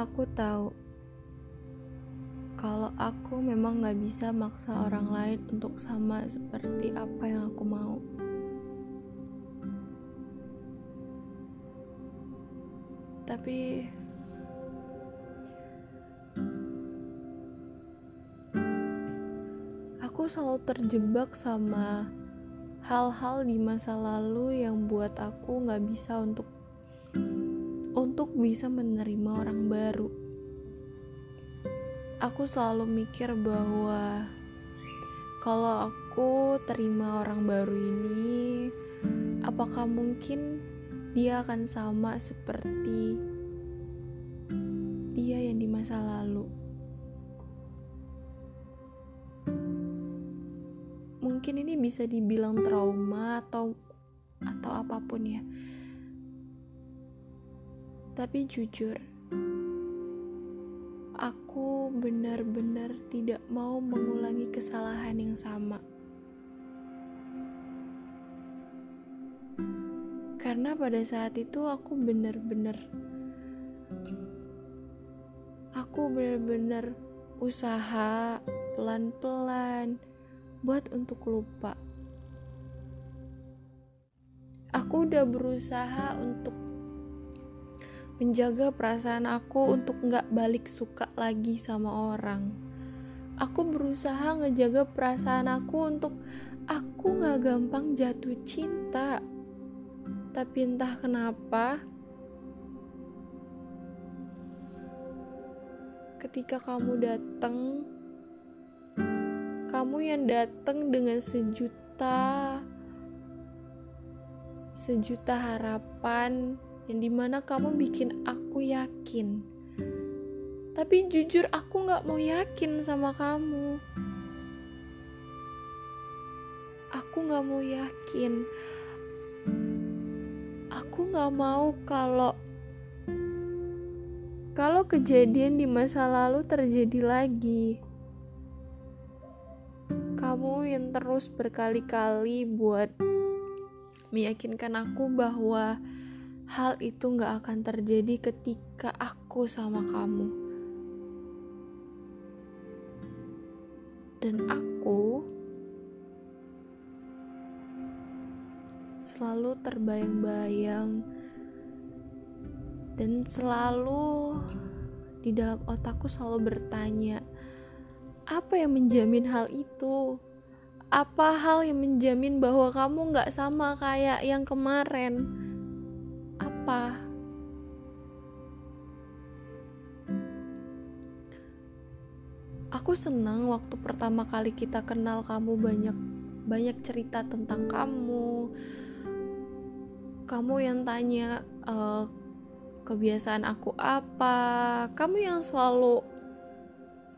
Aku tahu kalau aku memang gak bisa maksa orang lain untuk sama seperti apa yang aku mau. Tapi aku selalu terjebak sama hal-hal di masa lalu yang buat aku gak bisa untuk untuk bisa menerima orang baru aku selalu mikir bahwa kalau aku terima orang baru ini, apakah mungkin dia akan sama seperti dia yang di masa lalu? Mungkin ini bisa dibilang trauma atau atau apa pun ya. Tapi jujur, aku benar-benar tidak mau mengulangi kesalahan yang sama. Karena pada saat itu aku benar-benar aku benar-benar usaha pelan-pelan buat untuk lupa. Aku udah berusaha untuk menjaga perasaan aku untuk nggak balik suka lagi sama orang. Aku berusaha ngejaga perasaan aku untuk aku nggak gampang jatuh cinta. Tapi entah kenapa, ketika kamu datang, kamu yang datang dengan sejuta sejuta harapan yang di mana kamu bikin aku yakin. Tapi jujur aku gak mau yakin sama kamu. Aku gak mau yakin. Aku gak mau kalau kalau kejadian di masa lalu terjadi lagi. Kamu yang terus berkali-kali buat meyakinkan aku bahwa hal itu gak akan terjadi ketika aku sama kamu. Dan aku selalu terbayang-bayang dan selalu di dalam otakku selalu bertanya, apa yang menjamin hal itu? Apa hal yang menjamin bahwa kamu gak sama kayak yang kemarin? Apa? Aku senang waktu pertama kali kita kenal kamu banyak banyak cerita tentang kamu. Kamu yang tanya uh, kebiasaan aku apa. Kamu yang selalu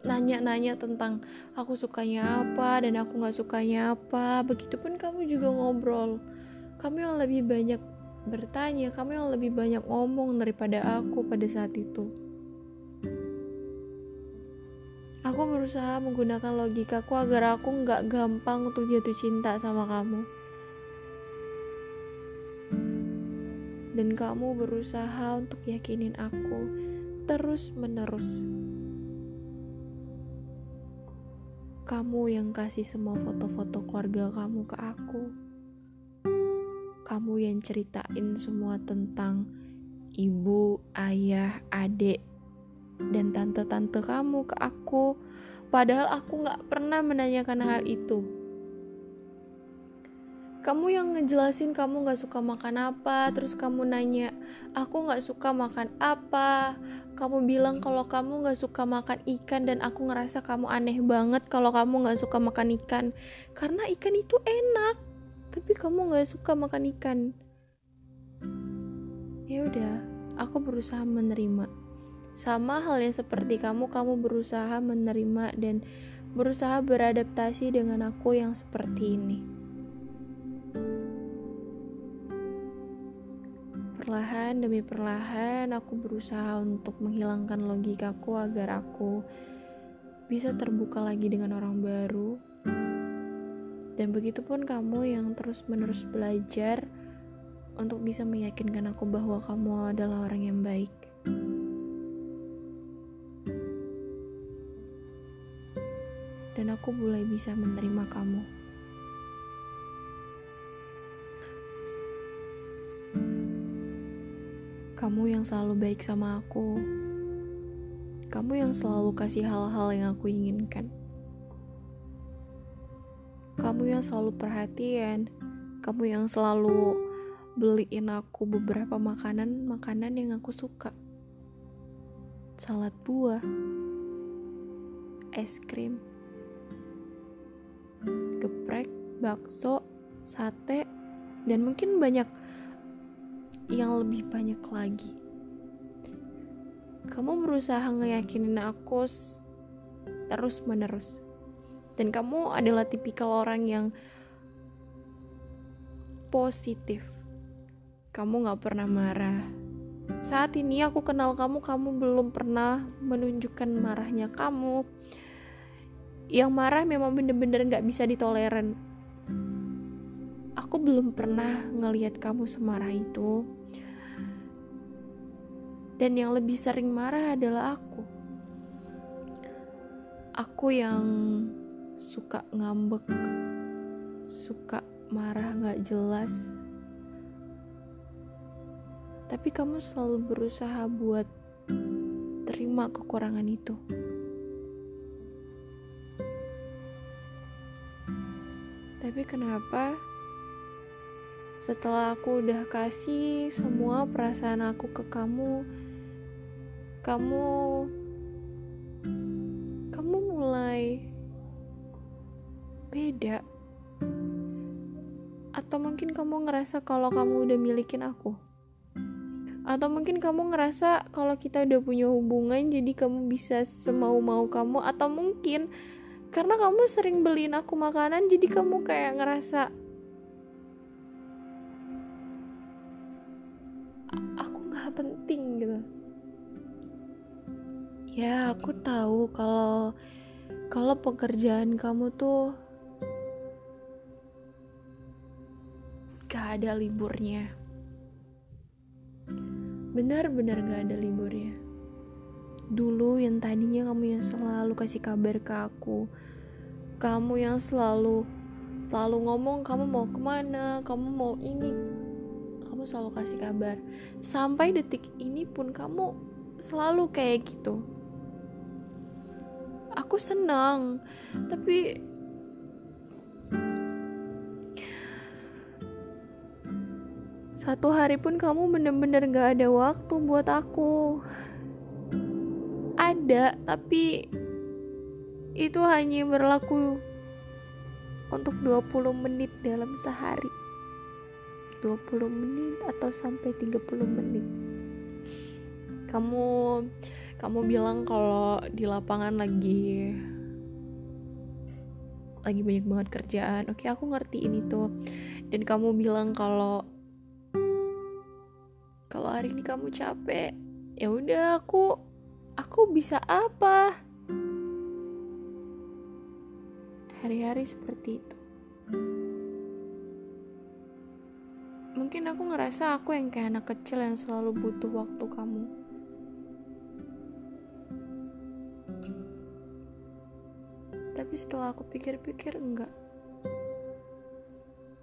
nanya-nanya tentang aku sukanya apa dan aku nggak sukanya apa. Begitupun kamu juga ngobrol. Kamu yang lebih banyak bertanya, kamu yang lebih banyak ngomong daripada aku pada saat itu. Aku berusaha menggunakan logikaku agar aku nggak gampang untuk jatuh cinta sama kamu. Dan kamu berusaha untuk yakinin aku terus menerus. Kamu yang kasih semua foto-foto keluarga kamu ke aku kamu yang ceritain semua tentang ibu, ayah, adik, dan tante-tante kamu ke aku. Padahal aku gak pernah menanyakan hal itu. Kamu yang ngejelasin kamu gak suka makan apa, terus kamu nanya, aku gak suka makan apa. Kamu bilang kalau kamu gak suka makan ikan dan aku ngerasa kamu aneh banget kalau kamu gak suka makan ikan. Karena ikan itu enak tapi kamu nggak suka makan ikan. Ya udah aku berusaha menerima. Sama hal yang seperti kamu kamu berusaha menerima dan berusaha beradaptasi dengan aku yang seperti ini. Perlahan demi perlahan aku berusaha untuk menghilangkan logikaku agar aku bisa terbuka lagi dengan orang baru dan begitu pun kamu yang terus-menerus belajar untuk bisa meyakinkan aku bahwa kamu adalah orang yang baik. Dan aku mulai bisa menerima kamu. Kamu yang selalu baik sama aku. Kamu yang selalu kasih hal-hal yang aku inginkan. Kamu yang selalu perhatian. Kamu yang selalu beliin aku beberapa makanan-makanan yang aku suka. Salad buah, es krim, geprek, bakso, sate, dan mungkin banyak yang lebih banyak lagi. Kamu berusaha ngeyakinin aku terus menerus. Dan kamu adalah tipikal orang yang positif. Kamu gak pernah marah. Saat ini aku kenal kamu, kamu belum pernah menunjukkan marahnya kamu. Yang marah memang bener-bener gak bisa ditoleran. Aku belum pernah ngelihat kamu semarah itu dan yang lebih sering marah adalah aku. Aku yang suka ngambek, suka marah gak jelas. Tapi kamu selalu berusaha buat terima kekurangan itu. Tapi kenapa setelah aku udah kasih semua perasaan aku ke kamu, kamu kamu beda. Atau mungkin kamu ngerasa kalau kamu udah milikin aku? Atau mungkin kamu ngerasa kalau kita udah punya hubungan jadi kamu bisa semau-mau kamu? Atau mungkin karena kamu sering beliin aku makanan jadi kamu kayak ngerasa aku nggak penting gitu. Ya, aku tahu kalau kalau pekerjaan kamu tuh ada liburnya. Benar-benar gak ada liburnya. Dulu yang tadinya kamu yang selalu kasih kabar ke aku, kamu yang selalu selalu ngomong kamu mau ke mana, kamu mau ini, kamu selalu kasih kabar. Sampai detik ini pun kamu selalu kayak gitu aku senang tapi satu hari pun kamu bener-bener gak ada waktu buat aku. Ada tapi itu hanya berlaku untuk 20 menit dalam sehari. 20 menit atau sampai 30 menit. Kamu kamu bilang kalau di lapangan lagi lagi banyak banget kerjaan. Oke aku ngerti ini tuh. Dan kamu bilang kalau kalau hari ini kamu capek ya udah aku aku bisa apa hari-hari seperti itu mungkin aku ngerasa aku yang kayak anak kecil yang selalu butuh waktu kamu Tapi setelah aku pikir-pikir enggak.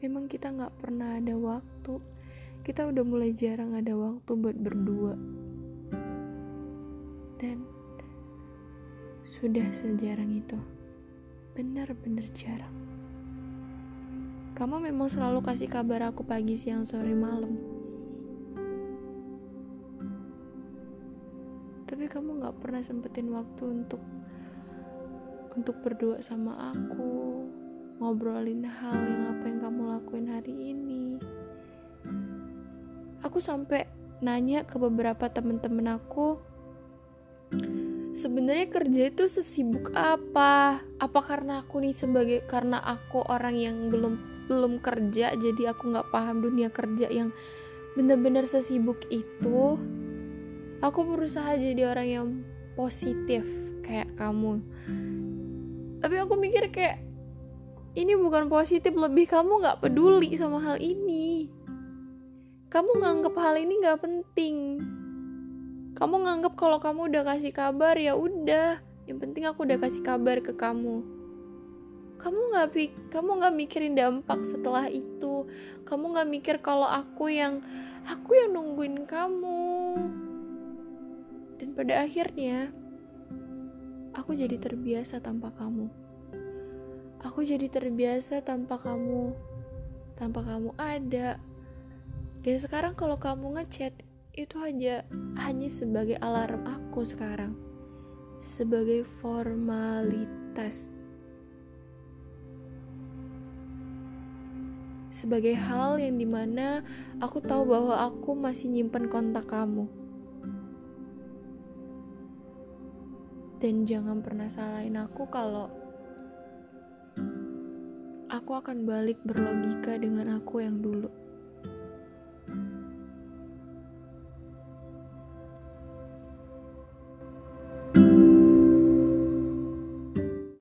Memang kita nggak pernah ada waktu. Kita udah mulai jarang ada waktu buat berdua. Dan sudah sejarang itu. Benar-benar jarang. Kamu memang selalu kasih kabar aku pagi, siang, sore, malam. Tapi kamu gak pernah sempetin waktu untuk untuk berdua sama aku, ngobrolin hal yang apa yang kamu lakuin hari ini. Aku sampai nanya ke beberapa temen-temen aku, sebenarnya kerja itu sesibuk apa? Apa karena aku nih sebagai karena aku orang yang belum belum kerja, jadi aku nggak paham dunia kerja yang bener-bener sesibuk itu. Aku berusaha jadi orang yang positif kayak kamu tapi aku mikir kayak ini bukan positif lebih kamu nggak peduli sama hal ini kamu nganggap hal ini nggak penting. Kamu nganggap kalau kamu udah kasih kabar ya udah. Yang penting aku udah kasih kabar ke kamu. Kamu nggak kamu nggak mikirin dampak setelah itu. Kamu nggak mikir kalau aku yang aku yang nungguin kamu. Dan pada akhirnya aku jadi terbiasa tanpa kamu. Aku jadi terbiasa tanpa kamu. Tanpa kamu ada dan sekarang kalau kamu ngechat itu hanya hanya sebagai alarm aku sekarang. Sebagai formalitas. Sebagai hal yang di mana aku tahu bahwa aku masih nyimpen kontak kamu. Dan jangan pernah salahin aku kalau aku akan balik berlogika dengan aku yang dulu